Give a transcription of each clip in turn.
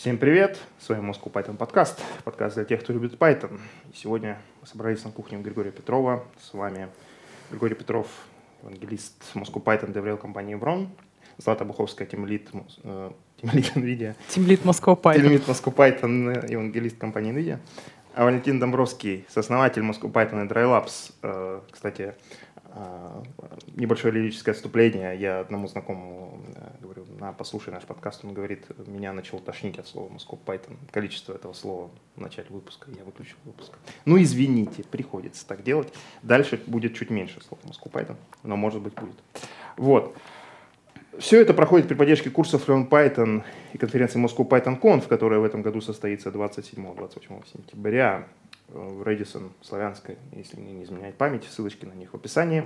Всем привет! С вами Moscow Python подкаст. Подкаст для тех, кто любит Python. И сегодня мы собрались на кухне у Григория Петрова. С вами Григорий Петров, евангелист Moscow Python, доверял компании Evron. Злата Буховская, тимлит, э, тимлит NVIDIA. Тимлит Moscow Python. Тимлит Moscow Python, евангелист компании NVIDIA. А Валентин Домбровский, сооснователь Moscow Python и DryLabs. Э, кстати, э, небольшое лирическое отступление. Я одному знакомому говорю, на, послушай наш подкаст, он говорит, меня начал тошнить от слова Moscow Python. Количество этого слова в начале выпуска, я выключил выпуск. Ну, извините, приходится так делать. Дальше будет чуть меньше слов Moscow Python, но может быть будет. Вот. Все это проходит при поддержке курсов Learn Python и конференции Moscow Python Conf, которая в этом году состоится 27-28 сентября в Редисон Славянской, если мне не изменяет память, ссылочки на них в описании.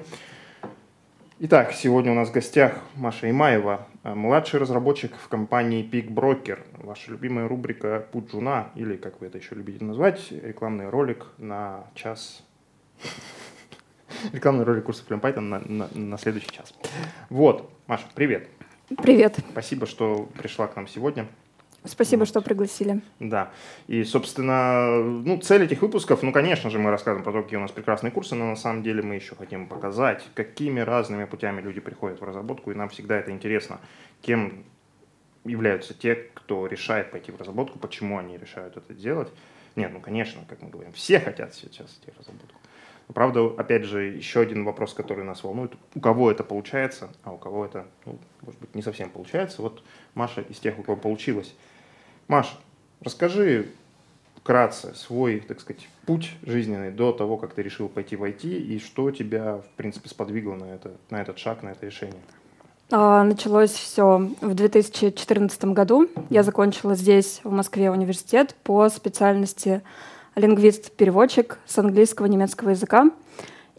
Итак, сегодня у нас в гостях Маша Имаева, младший разработчик в компании Peak Broker. Ваша любимая рубрика «Путь жуна», или, как вы это еще любите назвать, рекламный ролик на час рекламный ролик курса Flame Python на, на, на следующий час. Вот, Маша, привет. Привет. Спасибо, что пришла к нам сегодня. Спасибо, вот. что пригласили. Да. И, собственно, ну, цель этих выпусков, ну, конечно же, мы рассказываем про то, какие у нас прекрасные курсы, но на самом деле мы еще хотим показать, какими разными путями люди приходят в разработку, и нам всегда это интересно, кем являются те, кто решает пойти в разработку, почему они решают это делать. Нет, ну, конечно, как мы говорим, все хотят сейчас идти в разработку. Правда, опять же, еще один вопрос, который нас волнует. У кого это получается, а у кого это, ну, может быть, не совсем получается. Вот Маша из тех, у кого получилось. Маша, расскажи вкратце свой, так сказать, путь жизненный до того, как ты решил пойти в IT, и что тебя, в принципе, сподвигло на, это, на этот шаг, на это решение? А, началось все в 2014 году. Я закончила здесь, в Москве, университет по специальности лингвист-переводчик с английского немецкого языка.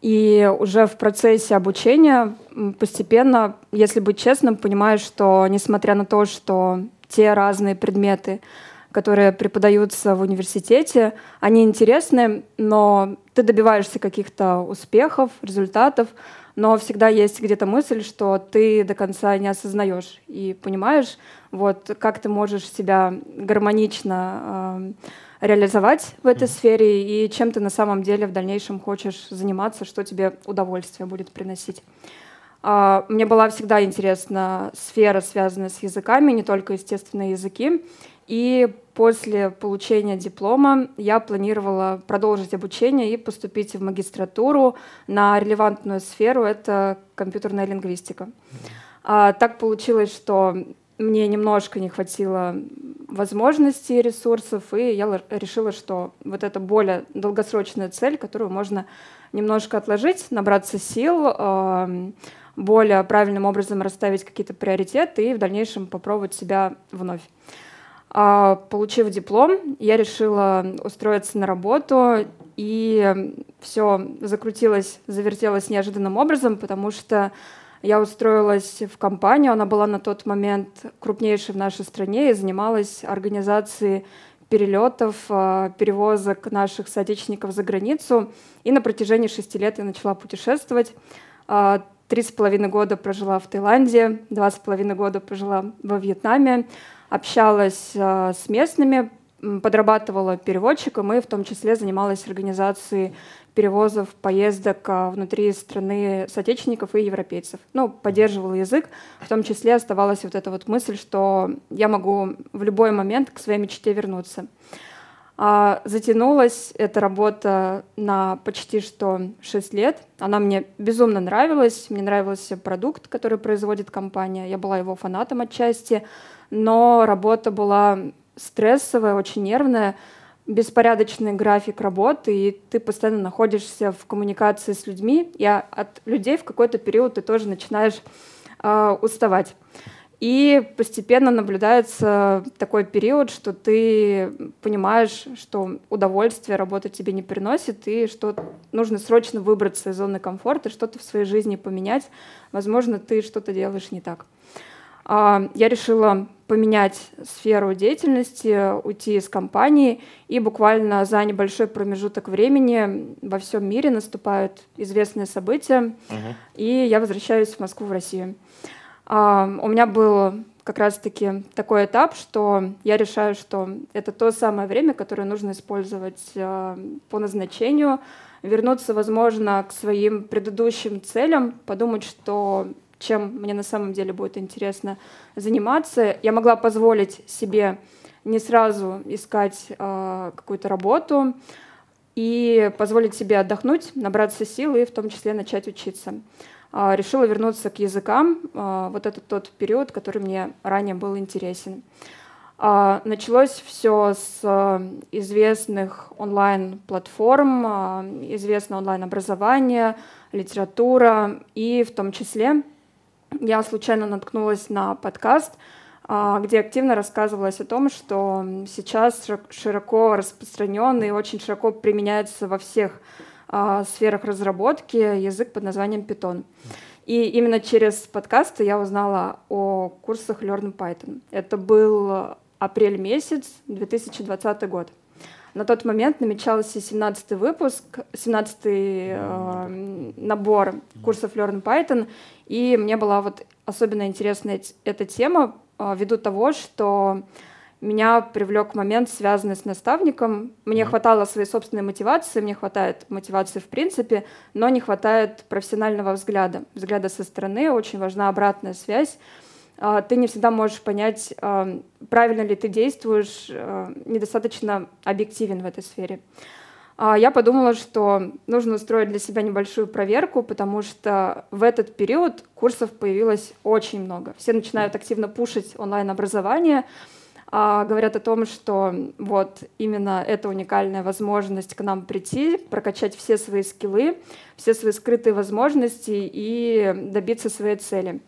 И уже в процессе обучения постепенно, если быть честным, понимаю, что несмотря на то, что те разные предметы, которые преподаются в университете, они интересны, но ты добиваешься каких-то успехов, результатов, но всегда есть где-то мысль, что ты до конца не осознаешь и понимаешь, вот как ты можешь себя гармонично э, реализовать в этой сфере и чем ты на самом деле в дальнейшем хочешь заниматься, что тебе удовольствие будет приносить. А, мне была всегда интересна сфера, связанная с языками, не только естественные языки. И после получения диплома я планировала продолжить обучение и поступить в магистратуру на релевантную сферу, это компьютерная лингвистика. А, так получилось, что мне немножко не хватило возможностей, ресурсов, и я решила, что вот это более долгосрочная цель, которую можно немножко отложить, набраться сил, эм, более правильным образом расставить какие-то приоритеты и в дальнейшем попробовать себя вновь. А, получив диплом, я решила устроиться на работу, и все закрутилось, завертелось неожиданным образом, потому что я устроилась в компанию, она была на тот момент крупнейшей в нашей стране и занималась организацией перелетов, а, перевозок наших соотечественников за границу. И на протяжении шести лет я начала путешествовать. Три с половиной года прожила в Таиланде, два с половиной года прожила во Вьетнаме, общалась а, с местными, подрабатывала переводчиком и в том числе занималась организацией перевозов, поездок а, внутри страны соотечественников и европейцев. Ну, поддерживала язык, в том числе оставалась вот эта вот мысль, что я могу в любой момент к своей мечте вернуться. А, затянулась эта работа на почти что 6 лет. Она мне безумно нравилась. Мне нравился продукт, который производит компания. Я была его фанатом отчасти. Но работа была стрессовая, очень нервная беспорядочный график работы, и ты постоянно находишься в коммуникации с людьми, и от людей в какой-то период ты тоже начинаешь э, уставать. И постепенно наблюдается такой период, что ты понимаешь, что удовольствие работа тебе не приносит, и что нужно срочно выбраться из зоны комфорта, что-то в своей жизни поменять. Возможно, ты что-то делаешь не так. А, я решила поменять сферу деятельности, уйти из компании, и буквально за небольшой промежуток времени во всем мире наступают известные события, uh-huh. и я возвращаюсь в Москву, в Россию. А, у меня был как раз-таки такой этап, что я решаю, что это то самое время, которое нужно использовать э, по назначению, вернуться, возможно, к своим предыдущим целям, подумать, что чем мне на самом деле будет интересно заниматься. Я могла позволить себе не сразу искать э, какую-то работу и позволить себе отдохнуть, набраться сил и в том числе начать учиться. Э, решила вернуться к языкам. Э, вот это тот период, который мне ранее был интересен. Э, началось все с известных онлайн-платформ, известное онлайн-образование, литература и в том числе я случайно наткнулась на подкаст, а, где активно рассказывалось о том, что сейчас широко распространенный и очень широко применяется во всех а, сферах разработки язык под названием Python. И именно через подкасты я узнала о курсах Learn Python. Это был апрель месяц, 2020 год. На тот момент намечался 17-й выпуск, 17-й э, набор курсов Learn Python, и мне была вот особенно интересна эта тема э, ввиду того, что меня привлек момент, связанный с наставником. Мне mm-hmm. хватало своей собственной мотивации, мне хватает мотивации в принципе, но не хватает профессионального взгляда, взгляда со стороны. Очень важна обратная связь. А, ты не всегда можешь понять, а, правильно ли ты действуешь, а, недостаточно объективен в этой сфере. Я подумала, что нужно устроить для себя небольшую проверку, потому что в этот период курсов появилось очень много. Все начинают активно пушить онлайн-образование, говорят о том, что вот именно это уникальная возможность к нам прийти, прокачать все свои скиллы, все свои скрытые возможности и добиться своей цели.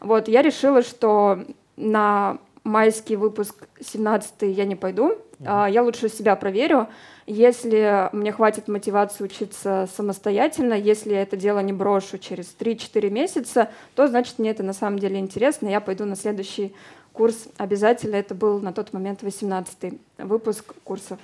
Вот, я решила, что на майский выпуск 17 я не пойду, mm-hmm. я лучше себя проверю. Если мне хватит мотивации учиться самостоятельно, если я это дело не брошу через 3-4 месяца, то значит мне это на самом деле интересно, я пойду на следующий курс обязательно. Это был на тот момент 18 выпуск курсов.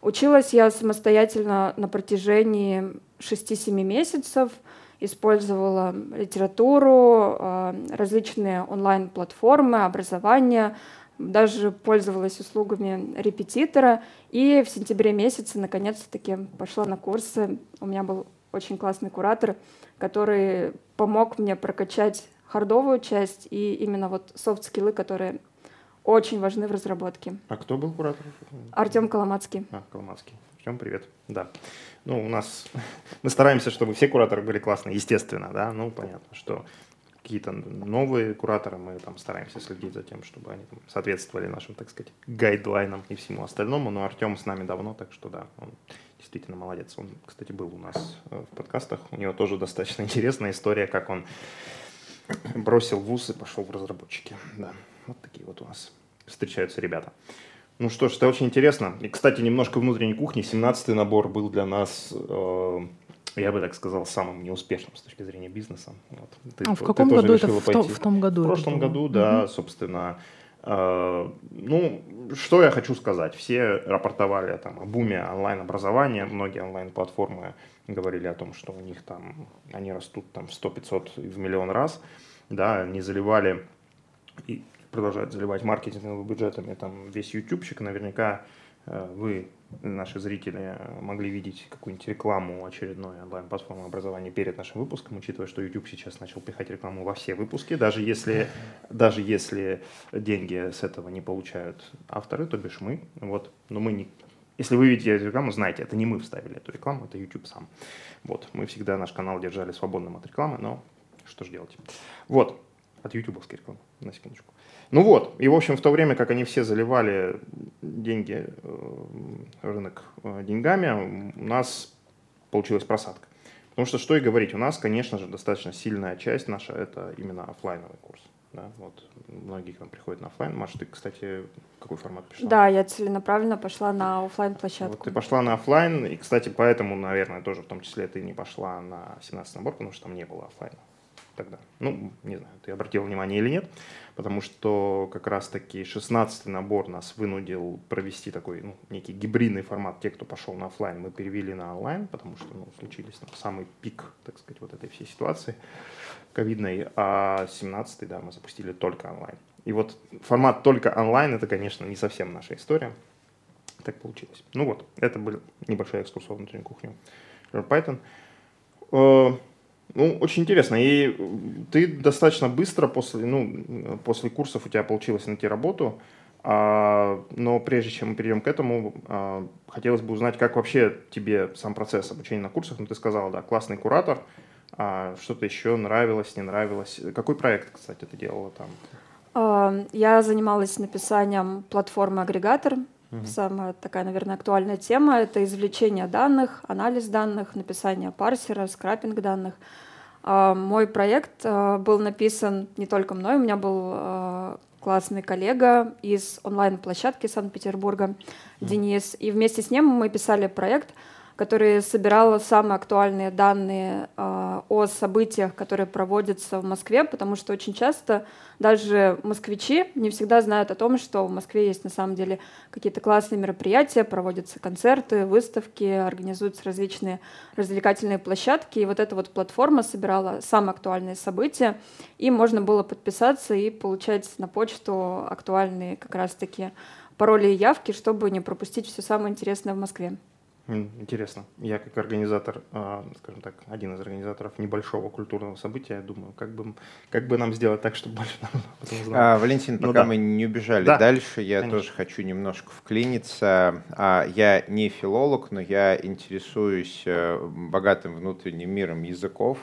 Училась я самостоятельно на протяжении 6-7 месяцев – использовала литературу, а, различные онлайн-платформы, образование, даже пользовалась услугами репетитора. И в сентябре месяце наконец-таки пошла на курсы. У меня был очень классный куратор, который помог мне прокачать хардовую часть и именно вот софт-скиллы, которые очень важны в разработке. А кто был куратор? Артем Коломацкий. А, Коломацкий. Артем, привет. Да. Ну, у нас... Мы стараемся, чтобы все кураторы были классные, естественно, да. Ну, понятно, что какие-то новые кураторы, мы там стараемся следить за тем, чтобы они там, соответствовали нашим, так сказать, гайдлайнам и всему остальному. Но Артем с нами давно, так что да, он действительно молодец. Он, кстати, был у нас э, в подкастах. У него тоже достаточно интересная история, как он бросил вуз и пошел в разработчики. Да, вот такие вот у нас встречаются ребята. Ну что ж, это очень интересно. И, кстати, немножко внутренней кухни. 17-й набор был для нас, э, я бы так сказал, самым неуспешным с точки зрения бизнеса. Вот. Ты, а в каком году это? В, то, в том году? В прошлом году, да, угу. собственно. Э, ну, что я хочу сказать. Все рапортовали там, о буме онлайн-образования. Многие онлайн-платформы говорили о том, что у них там, они растут там в 100-500 в миллион раз. Да, они заливали и продолжают заливать маркетинговыми бюджетами там весь ютубчик, наверняка э, вы, наши зрители, могли видеть какую-нибудь рекламу очередной онлайн-платформы образования перед нашим выпуском, учитывая, что YouTube сейчас начал пихать рекламу во все выпуски, даже если, даже если деньги с этого не получают авторы, то бишь мы. Вот. Но мы не, если вы видите эту рекламу, знайте, это не мы вставили эту рекламу, это YouTube сам. Вот. Мы всегда наш канал держали свободным от рекламы, но что же делать. Вот. От ютубовской рекламы, на секундочку. Ну вот, и в общем в то время, как они все заливали деньги, э, рынок э, деньгами, у нас получилась просадка. Потому что, что и говорить, у нас, конечно же, достаточно сильная часть наша – это именно офлайновый курс. Да, вот многие к нам приходят на офлайн. Маша, ты, кстати, какой формат пришла? Да, я целенаправленно пошла на офлайн площадку. Вот ты пошла на офлайн, и, кстати, поэтому, наверное, тоже в том числе ты не пошла на 17 набор, потому что там не было офлайна. тогда. Ну, не знаю, ты обратил внимание или нет, потому что как раз-таки 16 набор нас вынудил провести такой ну, некий гибридный формат. Те, кто пошел на офлайн, мы перевели на онлайн, потому что ну, случились ну, самый пик, так сказать, вот этой всей ситуации ковидной. А 17 да, мы запустили только онлайн. И вот формат только онлайн, это, конечно, не совсем наша история. Так получилось. Ну вот, это был небольшой экскурс во внутреннюю кухню Python. Ну, очень интересно. И ты достаточно быстро после, ну, после курсов у тебя получилось найти работу. А, но прежде чем мы перейдем к этому, а, хотелось бы узнать, как вообще тебе сам процесс обучения на курсах. Ну, ты сказала, да, классный куратор. А что-то еще нравилось, не нравилось. Какой проект, кстати, ты делала там? Я занималась написанием платформы агрегатор. Угу. Самая такая, наверное, актуальная тема — это извлечение данных, анализ данных, написание парсера, скрапинг данных. А, мой проект а, был написан не только мной, у меня был а, классный коллега из онлайн-площадки Санкт-Петербурга, Денис, и вместе с ним мы писали проект — который собирал самые актуальные данные э, о событиях, которые проводятся в Москве, потому что очень часто даже москвичи не всегда знают о том, что в Москве есть на самом деле какие-то классные мероприятия, проводятся концерты, выставки, организуются различные развлекательные площадки, и вот эта вот платформа собирала самые актуальные события, и можно было подписаться и получать на почту актуальные как раз-таки пароли и явки, чтобы не пропустить все самое интересное в Москве. Интересно. Я как организатор, а, скажем так, один из организаторов небольшого культурного события, думаю, как бы, как бы нам сделать так, чтобы больше этом знало. А, Валентин, ну, пока да. мы не убежали да. дальше, я Конечно. тоже хочу немножко вклиниться. А, я не филолог, но я интересуюсь э, богатым внутренним миром языков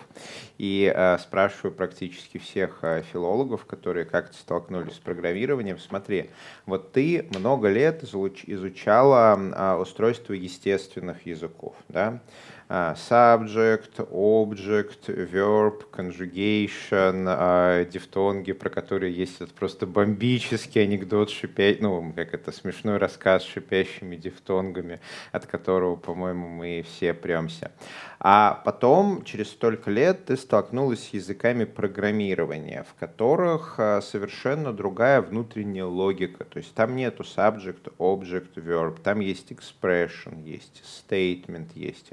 и а, спрашиваю практически всех филологов, которые как-то столкнулись с программированием. Смотри, вот ты много лет изучала устройство естественного естественных языков. Да? А, subject, object, verb, conjugation, а, дифтонги, про которые есть этот просто бомбический анекдот, шипя... ну, как это, смешной рассказ с шипящими дифтонгами, от которого, по-моему, мы все премся. А потом, через столько лет, ты столкнулась с языками программирования, в которых а, совершенно другая внутренняя логика. То есть там нету subject, object, verb, там есть expression, есть statement, есть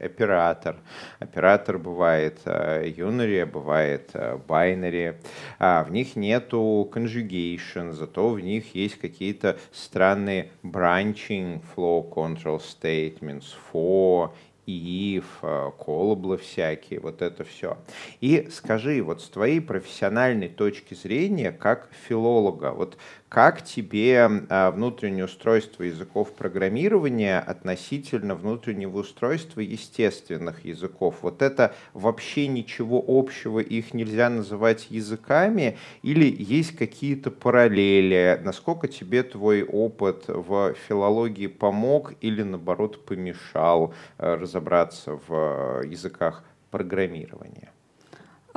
оператор. Оператор бывает unary, а, бывает а, binary. В них нету conjugation, зато в них есть какие-то странные branching flow control statements, for if, э, колоблы всякие, вот это все. И скажи, вот с твоей профессиональной точки зрения, как филолога, вот как тебе а, внутреннее устройство языков программирования относительно внутреннего устройства естественных языков? Вот это вообще ничего общего, их нельзя называть языками, или есть какие-то параллели? Насколько тебе твой опыт в филологии помог или наоборот помешал а, разобраться в а, языках программирования?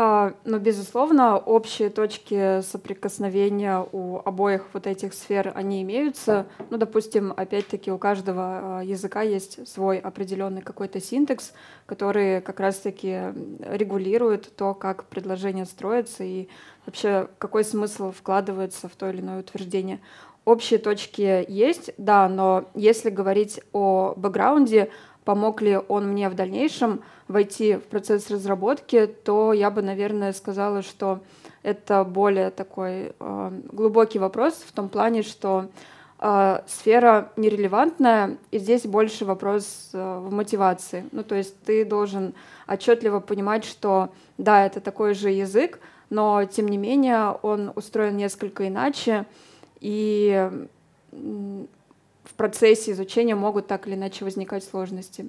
А, но, безусловно, общие точки соприкосновения у обоих вот этих сфер, они имеются. Ну, допустим, опять-таки у каждого а, языка есть свой определенный какой-то синтекс, который как раз-таки регулирует то, как предложение строится и вообще какой смысл вкладывается в то или иное утверждение. Общие точки есть, да, но если говорить о бэкграунде, помог ли он мне в дальнейшем войти в процесс разработки, то я бы, наверное, сказала, что это более такой э, глубокий вопрос в том плане, что э, сфера нерелевантная, и здесь больше вопрос э, в мотивации. Ну, то есть ты должен отчетливо понимать, что да, это такой же язык, но тем не менее он устроен несколько иначе, и в процессе изучения могут так или иначе возникать сложности.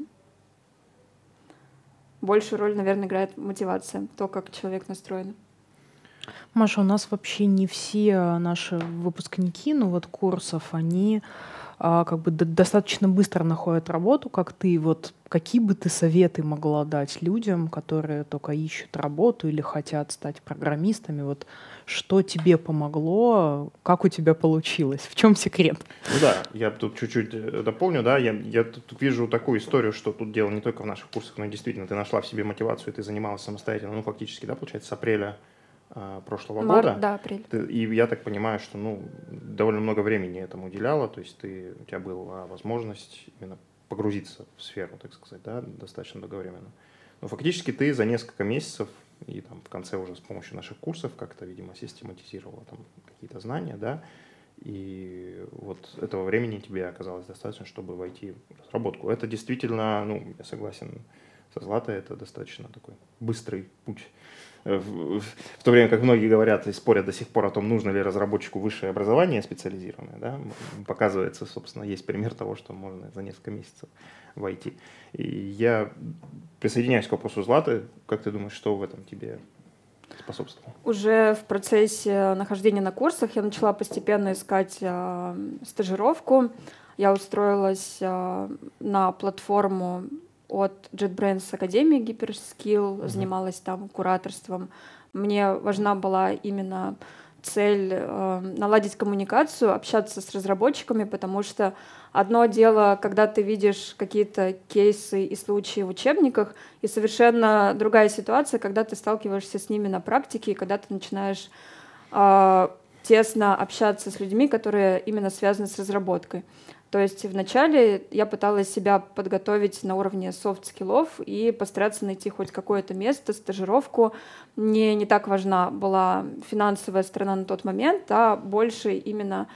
Большую роль, наверное, играет мотивация, то, как человек настроен. Маша, у нас вообще не все наши выпускники, ну вот курсов, они как бы достаточно быстро находят работу, как ты. Вот какие бы ты советы могла дать людям, которые только ищут работу или хотят стать программистами? Вот что тебе помогло, как у тебя получилось, в чем секрет? Ну да, я тут чуть-чуть э, дополню, да, я, я тут вижу такую историю, что тут дело не только в наших курсах, но действительно ты нашла в себе мотивацию, ты занималась самостоятельно, ну фактически, да, получается, с апреля а, прошлого Март, года. Да, апрель. Ты, и я так понимаю, что ну, довольно много времени этому уделяла, то есть ты, у тебя была возможность именно погрузиться в сферу, так сказать, да, достаточно долговременно. Но фактически ты за несколько месяцев и там в конце уже с помощью наших курсов как-то, видимо, систематизировала там какие-то знания, да, и вот этого времени тебе оказалось достаточно, чтобы войти в разработку. Это действительно, ну, я согласен со Златой, это достаточно такой быстрый путь. Э, в, то время как многие говорят и спорят до сих пор о том, нужно ли разработчику высшее образование специализированное, да, показывается, собственно, есть пример того, что можно за несколько месяцев войти. И я присоединяюсь к вопросу Златы. Как ты думаешь, что в этом тебе способствовало? Уже в процессе нахождения на курсах я начала постепенно искать э, стажировку. Я устроилась э, на платформу от JetBrains Академии Hyperskill, mm-hmm. занималась там кураторством. Мне важна была именно цель э, наладить коммуникацию, общаться с разработчиками, потому что одно дело, когда ты видишь какие-то кейсы и случаи в учебниках, и совершенно другая ситуация, когда ты сталкиваешься с ними на практике, и когда ты начинаешь э, тесно общаться с людьми, которые именно связаны с разработкой. То есть вначале я пыталась себя подготовить на уровне софт-скиллов и постараться найти хоть какое-то место, стажировку. Мне не так важна была финансовая сторона на тот момент, а больше именно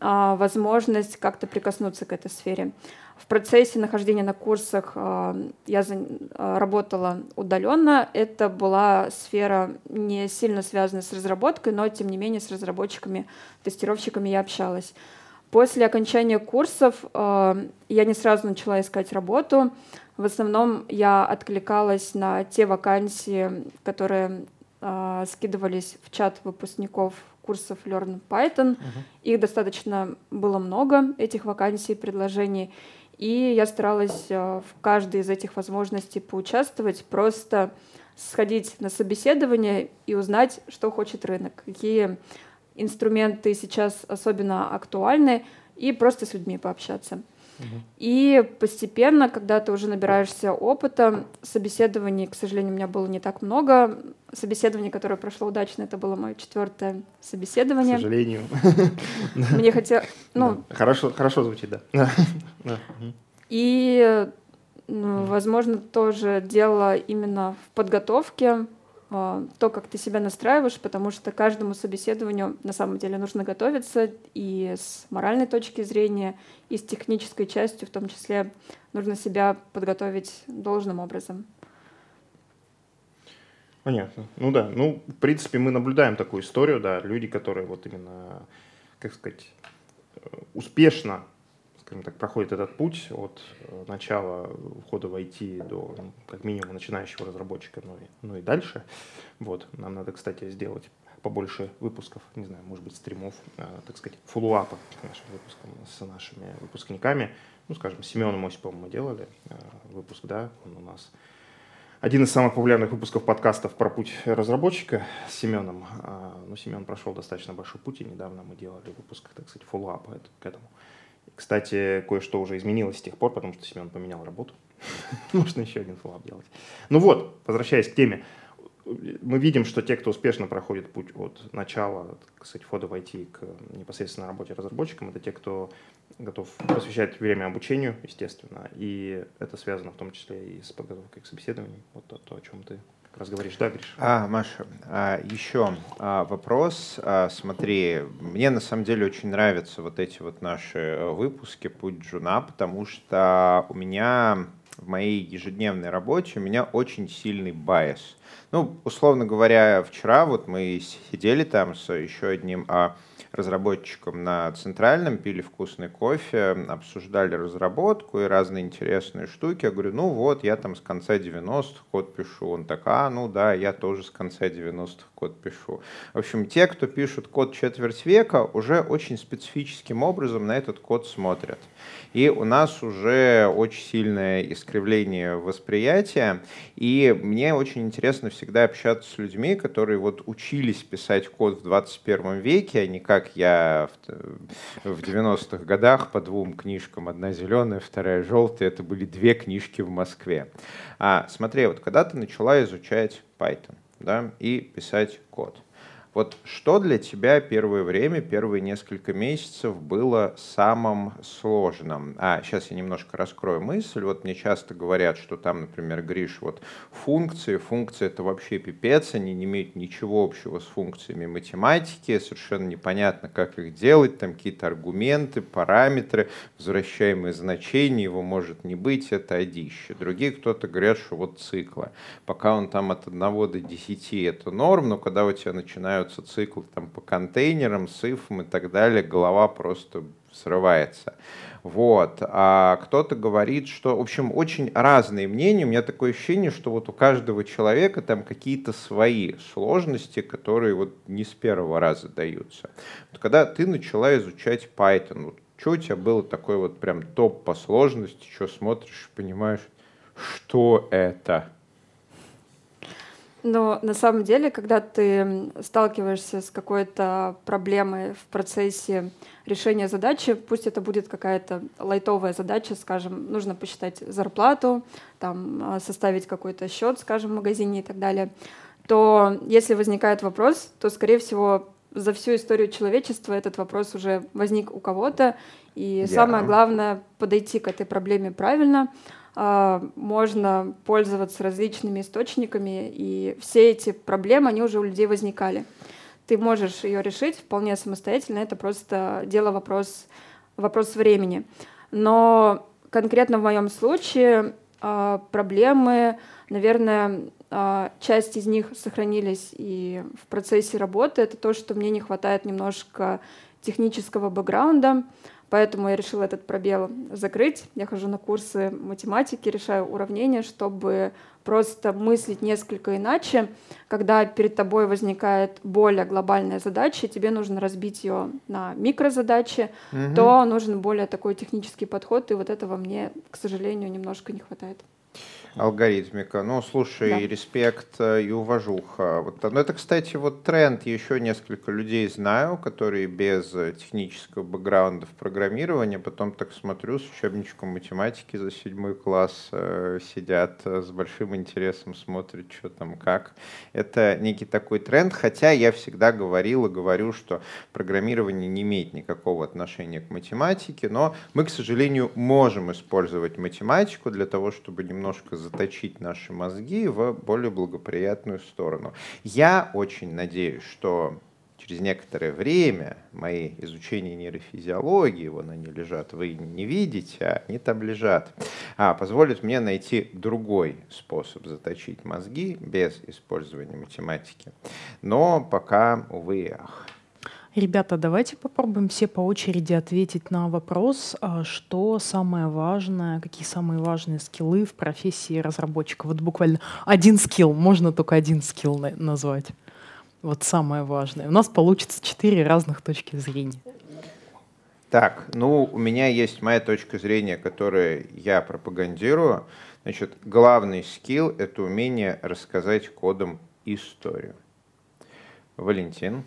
а, возможность как-то прикоснуться к этой сфере. В процессе нахождения на курсах а, я а, работала удаленно. Это была сфера не сильно связанная с разработкой, но тем не менее с разработчиками, тестировщиками я общалась. После окончания курсов э, я не сразу начала искать работу. В основном я откликалась на те вакансии, которые э, скидывались в чат выпускников курсов Learn Python. Uh-huh. Их достаточно было много, этих вакансий, предложений. И я старалась э, в каждой из этих возможностей поучаствовать, просто сходить на собеседование и узнать, что хочет рынок, какие инструменты сейчас особенно актуальны, и просто с людьми пообщаться. И постепенно, когда ты уже набираешься опыта, собеседований, к сожалению, у меня было не так много. Собеседование, которое прошло удачно, это было мое четвертое собеседование. К сожалению. Мне хотелось... Ну, хорошо, хорошо звучит, да. И, ну, возможно, тоже дело именно в подготовке, то, как ты себя настраиваешь, потому что каждому собеседованию на самом деле нужно готовиться и с моральной точки зрения, и с технической частью в том числе нужно себя подготовить должным образом. Понятно. Ну да, ну, в принципе, мы наблюдаем такую историю, да, люди, которые вот именно, как сказать, э, успешно скажем так, проходит этот путь от э, начала входа в IT до, ну, как минимум, начинающего разработчика, ну и, ну и дальше. Вот. Нам надо, кстати, сделать побольше выпусков, не знаю, может быть, стримов, э, так сказать, фоллоуапа к нашим выпускам с нашими выпускниками. Ну, скажем, с Семеном Осиповым мы делали э, выпуск, да, он у нас один из самых популярных выпусков подкастов про путь разработчика с Семеном. Ну, Семен прошел достаточно большой путь, и недавно мы делали выпуск, так сказать, фоллоуапа к этому. Кстати, кое-что уже изменилось с тех пор, потому что Семен поменял работу. Можно еще один фоллап делать. Ну вот, возвращаясь к теме. Мы видим, что те, кто успешно проходит путь от начала, кстати, входа в IT к непосредственно работе разработчиком, это те, кто готов посвящать время обучению, естественно, и это связано в том числе и с подготовкой к собеседованию, вот то, о чем ты раз говоришь, да, Гриш? А, Маша, а, еще а, вопрос. А, смотри, мне на самом деле очень нравятся вот эти вот наши э, выпуски «Путь Джуна», потому что у меня в моей ежедневной работе у меня очень сильный bias. Ну, условно говоря, вчера вот мы сидели там с еще одним а, разработчиком на Центральном, пили вкусный кофе, обсуждали разработку и разные интересные штуки. Я говорю, ну вот, я там с конца 90-х код пишу. Он так, а, ну да, я тоже с конца 90-х код пишу. В общем, те, кто пишут код четверть века, уже очень специфическим образом на этот код смотрят. И у нас уже очень сильное искривление восприятия. И мне очень интересно всегда общаться с людьми, которые вот учились писать код в 21 веке, а не как я в 90-х годах по двум книжкам. Одна зеленая, вторая желтая. Это были две книжки в Москве. А, смотри, вот когда ты начала изучать Python да, и писать код, Вот что для тебя первое время, первые несколько месяцев было самым сложным? А, сейчас я немножко раскрою мысль. Вот мне часто говорят, что там, например, Гриш, вот функции, функции это вообще пипец, они не имеют ничего общего с функциями математики, совершенно непонятно, как их делать, там какие-то аргументы, параметры, возвращаемые значения, его может не быть, это одище. Другие кто-то говорят, что вот циклы. Пока он там от 1 до 10 это норм, но когда у тебя начинают начинаются циклы там, по контейнерам, сифам и так далее, голова просто срывается. Вот. А кто-то говорит, что, в общем, очень разные мнения. У меня такое ощущение, что вот у каждого человека там какие-то свои сложности, которые вот не с первого раза даются. Вот когда ты начала изучать Python, вот, что у тебя было такой вот прям топ по сложности, что смотришь, понимаешь, что это? Но на самом деле, когда ты сталкиваешься с какой-то проблемой в процессе решения задачи, пусть это будет какая-то лайтовая задача, скажем, нужно посчитать зарплату, там, а, составить какой-то счет, скажем, в магазине и так далее, то если возникает вопрос, то, скорее всего, за всю историю человечества этот вопрос уже возник у кого-то, и yeah. самое главное подойти к этой проблеме правильно, можно пользоваться различными источниками, и все эти проблемы, они уже у людей возникали. Ты можешь ее решить вполне самостоятельно, это просто дело вопрос, вопрос времени. Но конкретно в моем случае а, проблемы, наверное, а, часть из них сохранились и в процессе работы. Это то, что мне не хватает немножко технического бэкграунда, Поэтому я решила этот пробел закрыть. Я хожу на курсы математики, решаю уравнения, чтобы просто мыслить несколько иначе. Когда перед тобой возникает более глобальная задача, тебе нужно разбить ее на микрозадачи, угу. то нужен более такой технический подход, и вот этого мне, к сожалению, немножко не хватает алгоритмика. Ну, слушай, да. респект э, и уважуха. Вот, ну, это, кстати, вот тренд. Еще несколько людей знаю, которые без э, технического бэкграунда в программировании. Потом так смотрю с учебничком математики за седьмой класс э, сидят э, с большим интересом, смотрят, что там, как. Это некий такой тренд. Хотя я всегда говорил и говорю, что программирование не имеет никакого отношения к математике, но мы, к сожалению, можем использовать математику для того, чтобы немножко заточить наши мозги в более благоприятную сторону. Я очень надеюсь, что через некоторое время мои изучения нейрофизиологии, вон они лежат, вы не видите, а они там лежат, а, позволит мне найти другой способ заточить мозги без использования математики. Но пока, увы ах. Ребята, давайте попробуем все по очереди ответить на вопрос, а, что самое важное, какие самые важные скиллы в профессии разработчика. Вот буквально один скилл, можно только один скилл назвать. Вот самое важное. У нас получится четыре разных точки зрения. Так, ну, у меня есть моя точка зрения, которую я пропагандирую. Значит, главный скилл — это умение рассказать кодом историю. Валентин.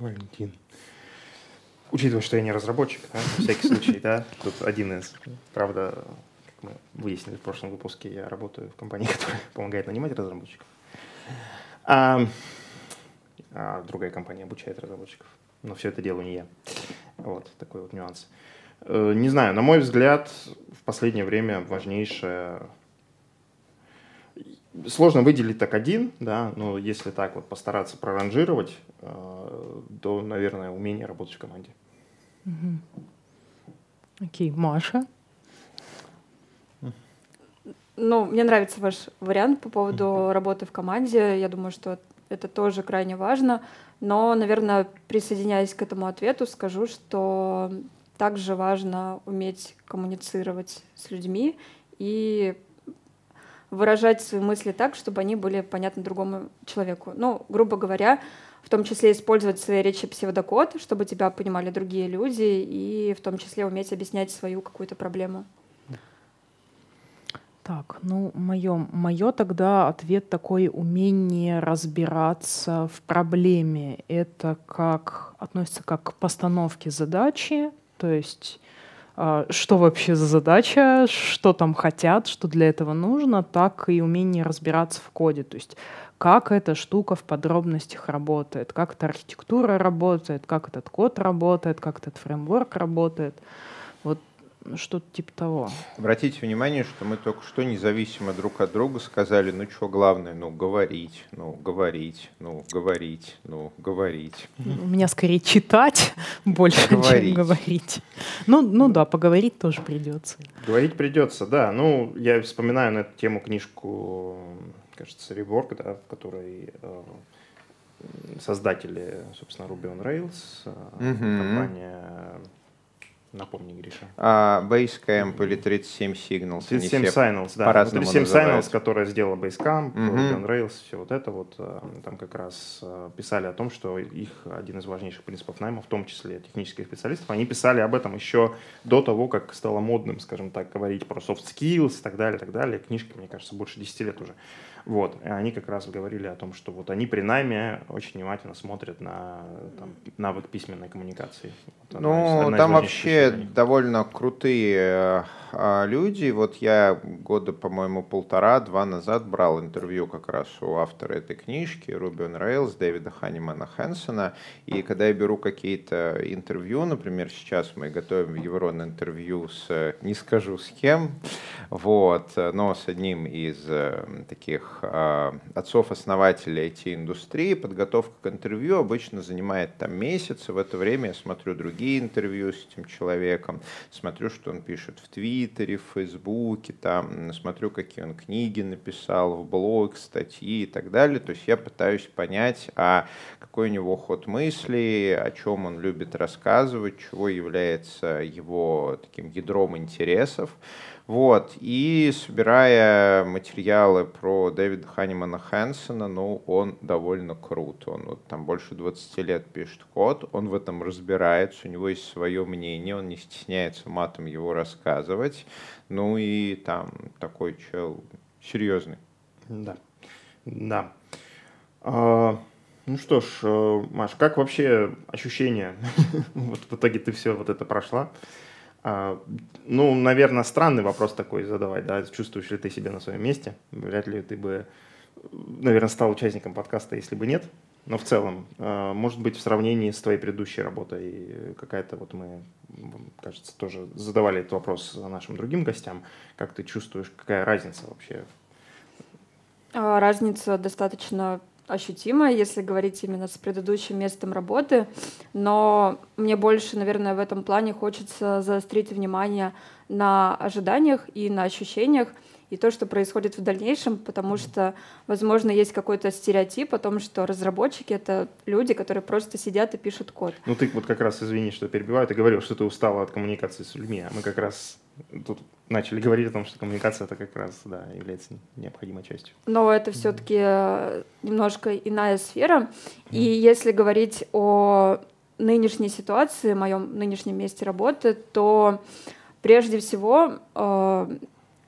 Валентин. Учитывая, что я не разработчик, да, на всякий случай, да, тут один из, правда, как мы выяснили в прошлом выпуске, я работаю в компании, которая помогает нанимать разработчиков. А, а другая компания обучает разработчиков. Но все это делаю не я. Вот такой вот нюанс. Э, не знаю, на мой взгляд, в последнее время важнейшее Сложно выделить так один, да, но если так вот постараться проранжировать, э, то, наверное, умение работать в команде. Окей, okay. Маша? Ну, мне нравится ваш вариант по поводу mm-hmm. работы в команде. Я думаю, что это тоже крайне важно. Но, наверное, присоединяясь к этому ответу, скажу, что также важно уметь коммуницировать с людьми и выражать свои мысли так, чтобы они были понятны другому человеку. Ну, грубо говоря, в том числе использовать в своей речи псевдокод, чтобы тебя понимали другие люди, и в том числе уметь объяснять свою какую-то проблему. Так, ну, мое, мое тогда ответ такой умение разбираться в проблеме. Это как относится как к постановке задачи, то есть что вообще за задача, что там хотят, что для этого нужно, так и умение разбираться в коде. То есть как эта штука в подробностях работает, как эта архитектура работает, как этот код работает, как этот фреймворк работает. Что-то типа того. Обратите внимание, что мы только что независимо друг от друга сказали, ну что главное, ну говорить, ну говорить, ну говорить, ну говорить. У меня скорее читать больше, чем говорить. Ну, ну да, поговорить тоже придется. Говорить придется, да. Ну, я вспоминаю на эту тему книжку, кажется, Rework, да, в которой э, создатели, собственно, Ruby on Rails, э, компания Напомни, Гриша. А, Basecamp или 37 Signals. 37 Signals, да. 37 Signals, которая сделала Basecamp, uh-huh. Rails, все вот это вот. Э, там как раз э, писали о том, что их один из важнейших принципов найма, в том числе технических специалистов, они писали об этом еще до того, как стало модным, скажем так, говорить про soft skills и так далее, и так далее. Книжка, мне кажется, больше 10 лет уже. Вот. И они как раз говорили о том, что вот они при найме очень внимательно смотрят на там, навык письменной коммуникации. Вот ну, одна там вообще довольно крутые э, люди. Вот я года, по-моему, полтора-два назад брал интервью как раз у автора этой книжки, on Rails, Дэвида Ханимана Хэнсона. И когда я беру какие-то интервью, например, сейчас мы готовим Еврон интервью с, не скажу с кем, вот, но с одним из э, таких э, отцов-основателей IT-индустрии. Подготовка к интервью обычно занимает там месяц, и в это время я смотрю другие интервью с этим человеком, смотрю, что он пишет в Твиттере, в Фейсбуке, там, смотрю, какие он книги написал, в блог, статьи и так далее. То есть я пытаюсь понять, а какой у него ход мысли, о чем он любит рассказывать, чего является его таким ядром интересов. Вот. И собирая материалы про Дэвида Ханимана Хэнсона, ну, он довольно крут. Он вот там больше 20 лет пишет код, он в этом разбирается, у него есть свое мнение, он не стесняется матом его рассказывать. Ну и там такой чел серьезный. Да. Да. А, ну что ж, э, Маш, как вообще ощущения? вот в итоге ты все вот это прошла. А, ну, наверное, странный вопрос такой задавать, да, чувствуешь ли ты себя на своем месте? Вряд ли ты бы, наверное, стал участником подкаста, если бы нет. Но в целом, а, может быть, в сравнении с твоей предыдущей работой, какая-то вот мы, кажется, тоже задавали этот вопрос нашим другим гостям, как ты чувствуешь, какая разница вообще? А, разница достаточно ощутимо, если говорить именно с предыдущим местом работы, но мне больше, наверное, в этом плане хочется заострить внимание на ожиданиях и на ощущениях, и то, что происходит в дальнейшем, потому что, возможно, есть какой-то стереотип о том, что разработчики — это люди, которые просто сидят и пишут код. Ну, ты вот как раз, извини, что перебиваю, ты говорил, что ты устала от коммуникации с людьми, а мы как раз тут начали говорить о том, что коммуникация это как раз да, является необходимой частью. Но это все-таки э, немножко иная сфера. И если говорить о нынешней ситуации, моем нынешнем месте работы, то прежде всего э,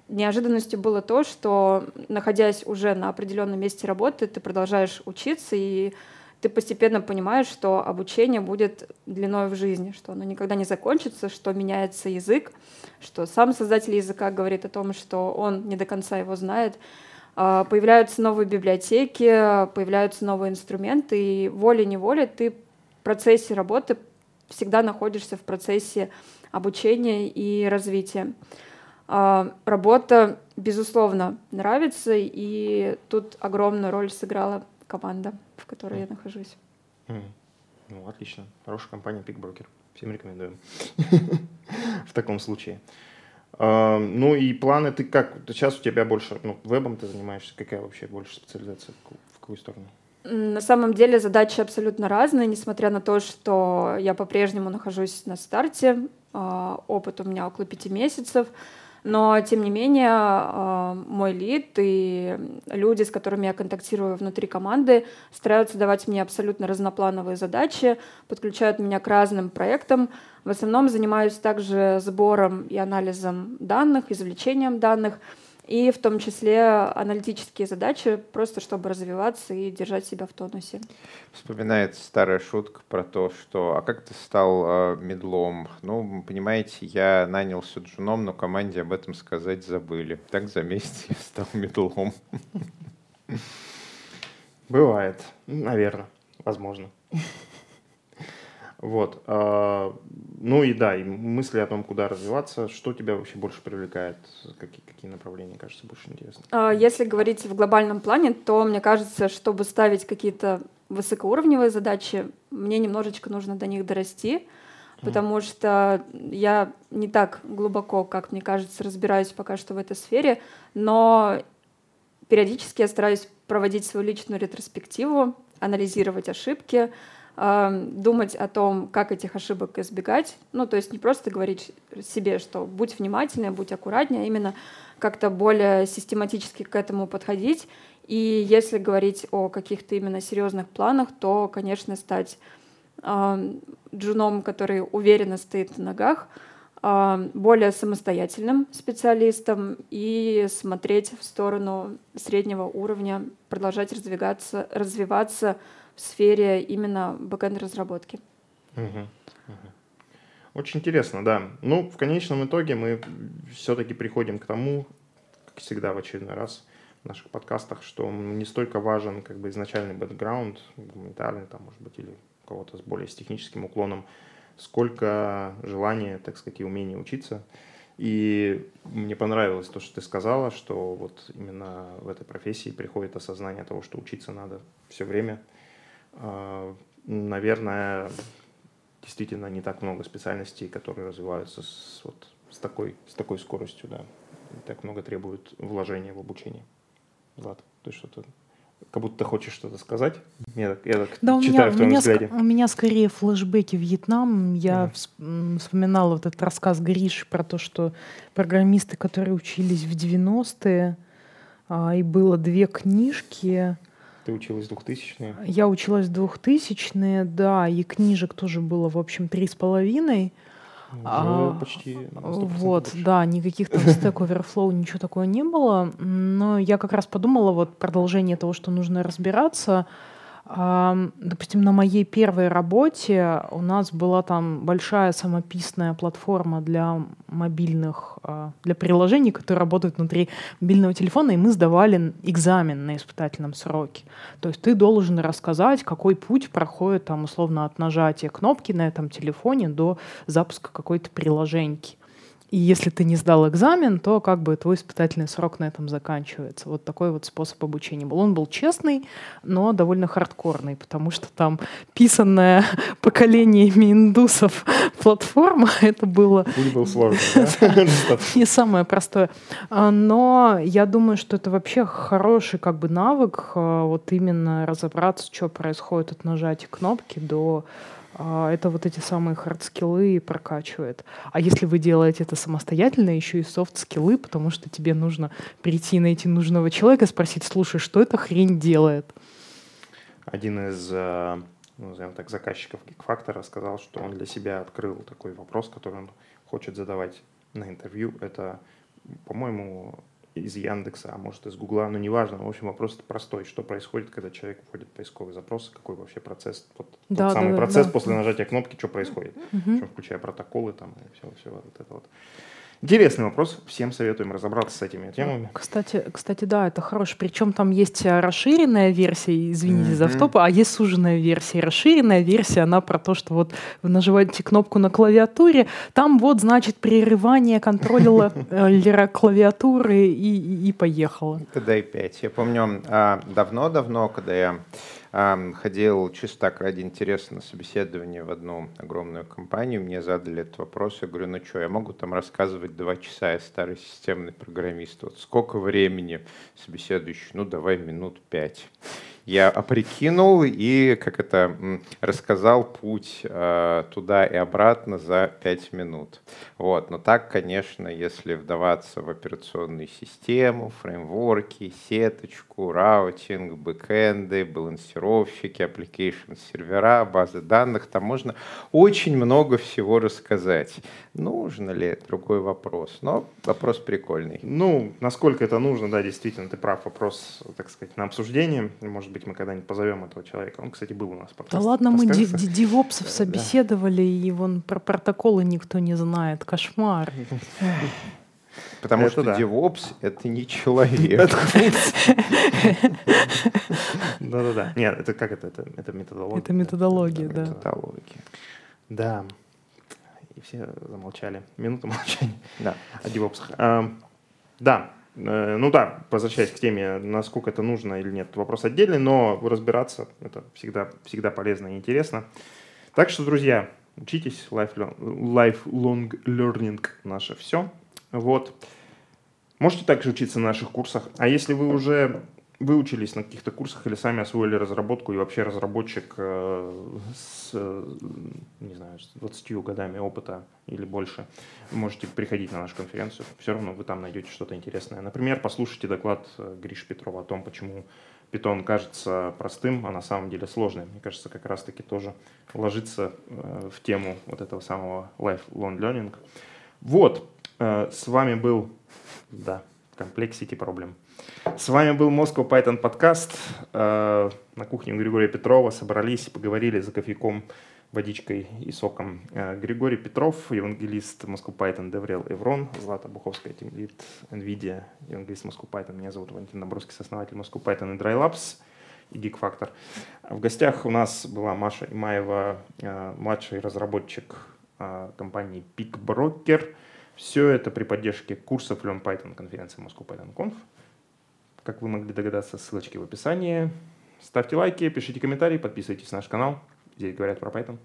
неожиданностью было то, что находясь уже на определенном месте работы, ты продолжаешь учиться и ты постепенно понимаешь, что обучение будет длиной в жизни, что оно никогда не закончится, что меняется язык, что сам создатель языка говорит о том, что он не до конца его знает. А, появляются новые библиотеки, появляются новые инструменты, и волей-неволей ты в процессе работы всегда находишься в процессе обучения и развития. А, работа, безусловно, нравится, и тут огромную роль сыграла команда, в которой я нахожусь. Ну, отлично. Хорошая компания Пикброкер. Всем рекомендуем. В таком случае. Ну и планы, ты как? Сейчас у тебя больше, ну, вебом ты занимаешься, какая вообще больше специализация, в какую сторону? На самом деле задачи абсолютно разные, несмотря на то, что я по-прежнему нахожусь на старте, а, опыт у меня около пяти месяцев, но, тем не менее, а, мой лид и люди, с которыми я контактирую внутри команды, стараются давать мне абсолютно разноплановые задачи, подключают меня к разным проектам. В основном занимаюсь также сбором и анализом данных, извлечением данных — и в том числе аналитические задачи, просто чтобы развиваться и держать себя в тонусе. Вспоминается старая шутка про то, что «а как ты стал э, медлом?» Ну, понимаете, я нанялся джуном, но команде об этом сказать забыли. Так за месяц я стал медлом. Бывает, наверное, возможно. Вот. А, ну и да, и мысли о том, куда развиваться, что тебя вообще больше привлекает, какие, какие направления кажется больше интересны? А, если говорить в глобальном плане, то мне кажется, чтобы ставить какие-то высокоуровневые задачи, мне немножечко нужно до них дорасти, потому что я не так глубоко, как мне кажется, разбираюсь пока что в этой сфере, но периодически я стараюсь проводить свою личную ретроспективу, анализировать ошибки, думать о том, как этих ошибок избегать. Ну, то есть не просто говорить себе, что будь внимательнее, будь аккуратнее, а именно как-то более систематически к этому подходить. И если говорить о каких-то именно серьезных планах, то, конечно, стать э, джуном, который уверенно стоит на ногах, более самостоятельным специалистом и смотреть в сторону среднего уровня, продолжать развиваться, развиваться в сфере именно бэкэнд-разработки. Угу. Очень интересно, да. Ну, в конечном итоге мы все-таки приходим к тому, как всегда в очередной раз в наших подкастах, что не столько важен как бы изначальный бэкграунд, гуманитарный, там, может быть, или у кого-то с более с техническим уклоном, сколько желания, так сказать, и умения учиться. И мне понравилось то, что ты сказала, что вот именно в этой профессии приходит осознание того, что учиться надо все время – а, наверное, действительно не так много специальностей, которые развиваются с, вот, с, такой, с такой скоростью, да. Не так много требуют вложения в обучение. Влад, ты что-то как будто ты хочешь что-то сказать. Я, я так да, читаю меня, в твоем меня, взгляде. у меня скорее флешбеки Вьетнам. Я mm. вспоминала вот этот рассказ Гриши про то, что программисты, которые учились в 90-е, а, и было две книжки, ты училась 2000-е? Я училась 2000-е, да, и книжек тоже было, в общем, три с половиной. А, почти Вот, больше. да, никаких там Stack Overflow, ничего такого не было. Но я как раз подумала, вот продолжение того, что нужно разбираться — Допустим, на моей первой работе у нас была там большая самописная платформа для мобильных, а, для приложений, которые работают внутри мобильного телефона, и мы сдавали экзамен на испытательном сроке. То есть ты должен рассказать, какой путь проходит там условно от нажатия кнопки на этом телефоне до запуска какой-то приложеньки. И если ты не сдал экзамен, то как бы твой испытательный срок на этом заканчивается. Вот такой вот способ обучения был. Он был честный, но довольно хардкорный, потому что там писанная поколениями индусов платформа, это было... Путь был сложный, Не самое простое. А, но я думаю, что это вообще хороший как бы навык, а, вот именно разобраться, что происходит от нажатия кнопки до это вот эти самые хардскиллы прокачивает. А если вы делаете это самостоятельно, еще и софт-скиллы, потому что тебе нужно прийти найти нужного человека, спросить, слушай, что эта хрень делает? Один из э, ну, назовем так, заказчиков Geekfactor сказал, что он для себя открыл такой вопрос, который он хочет задавать на интервью. Это, по-моему, из Яндекса, а может из Гугла, но неважно. В общем, вопрос простой. Что происходит, когда человек вводит поисковый запрос, какой вообще процесс, вот да, тот самый да, процесс да. после нажатия кнопки, что происходит, угу. включая протоколы там и все, все вот это вот. Интересный вопрос. Всем советуем разобраться с этими темами. Кстати, кстати, да, это хорошо. Причем там есть э, расширенная версия, извините mm-hmm. за втопы, а есть суженная версия. Расширенная версия, она про то, что вот вы нажимаете кнопку на клавиатуре, там вот, значит, прерывание контроллера э, клавиатуры и, и поехало. TDI 5. Я помню а, давно-давно, когда я ходил чисто так ради интереса на собеседование в одну огромную компанию, мне задали этот вопрос, я говорю, ну что, я могу там рассказывать два часа, я старый системный программист, вот сколько времени собеседующий, ну давай минут пять я б прикинул и, как это, рассказал путь э, туда и обратно за 5 минут. Вот. Но так, конечно, если вдаваться в операционную систему, фреймворки, сеточку, routing, бэкэнды, балансировщики, application сервера, базы данных, там можно очень много всего рассказать. Нужно ли, другой вопрос. Но вопрос прикольный. Ну, насколько это нужно, да, действительно, ты прав. Вопрос, так сказать, на обсуждение. Может быть, мы когда-нибудь позовем этого человека. Он, кстати, был у нас. Да ладно, мы девопсов собеседовали, и вон про протоколы никто не знает. Кошмар. Потому Это что да. DevOps — это не человек. Да-да-да. Нет, это как это? Это, это методология. Это методология, да. Методология. Да. И все замолчали. Минута молчания Да. о девопсах. А, да. Э, Ну да, возвращаясь к теме, насколько это нужно или нет, вопрос отдельный, но разбираться это всегда, всегда полезно и интересно. Так что, друзья, учитесь, lifelong, learning наше все. Вот. Можете также учиться на наших курсах. А если вы уже выучились на каких-то курсах или сами освоили разработку и вообще разработчик э, с, э, не знаю, с 20 годами опыта или больше, можете приходить на нашу конференцию. Все равно вы там найдете что-то интересное. Например, послушайте доклад э, Гриши Петрова о том, почему питон кажется простым, а на самом деле сложным. Мне кажется, как раз-таки тоже ложится в тему вот этого самого lifelong learning. Вот, с вами был, да, Complexity Problem. С вами был Moscow Python подкаст. Э, На кухне у Григория Петрова собрались, поговорили за кофейком, водичкой и соком. Э, Григорий Петров, евангелист Moscow Python, Деврел Эврон, Злата Буховская, тимлид NVIDIA, евангелист Moscow Python. Меня зовут Валентин Добровский, сооснователь Moscow Python и Dry Labs и Geek Factor. В гостях у нас была Маша Имаева, э, младший разработчик компании Peak Broker. Все это при поддержке курсов Learn Python конференции Moscow Python Conf. Как вы могли догадаться, ссылочки в описании. Ставьте лайки, пишите комментарии, подписывайтесь на наш канал. Здесь говорят про Python.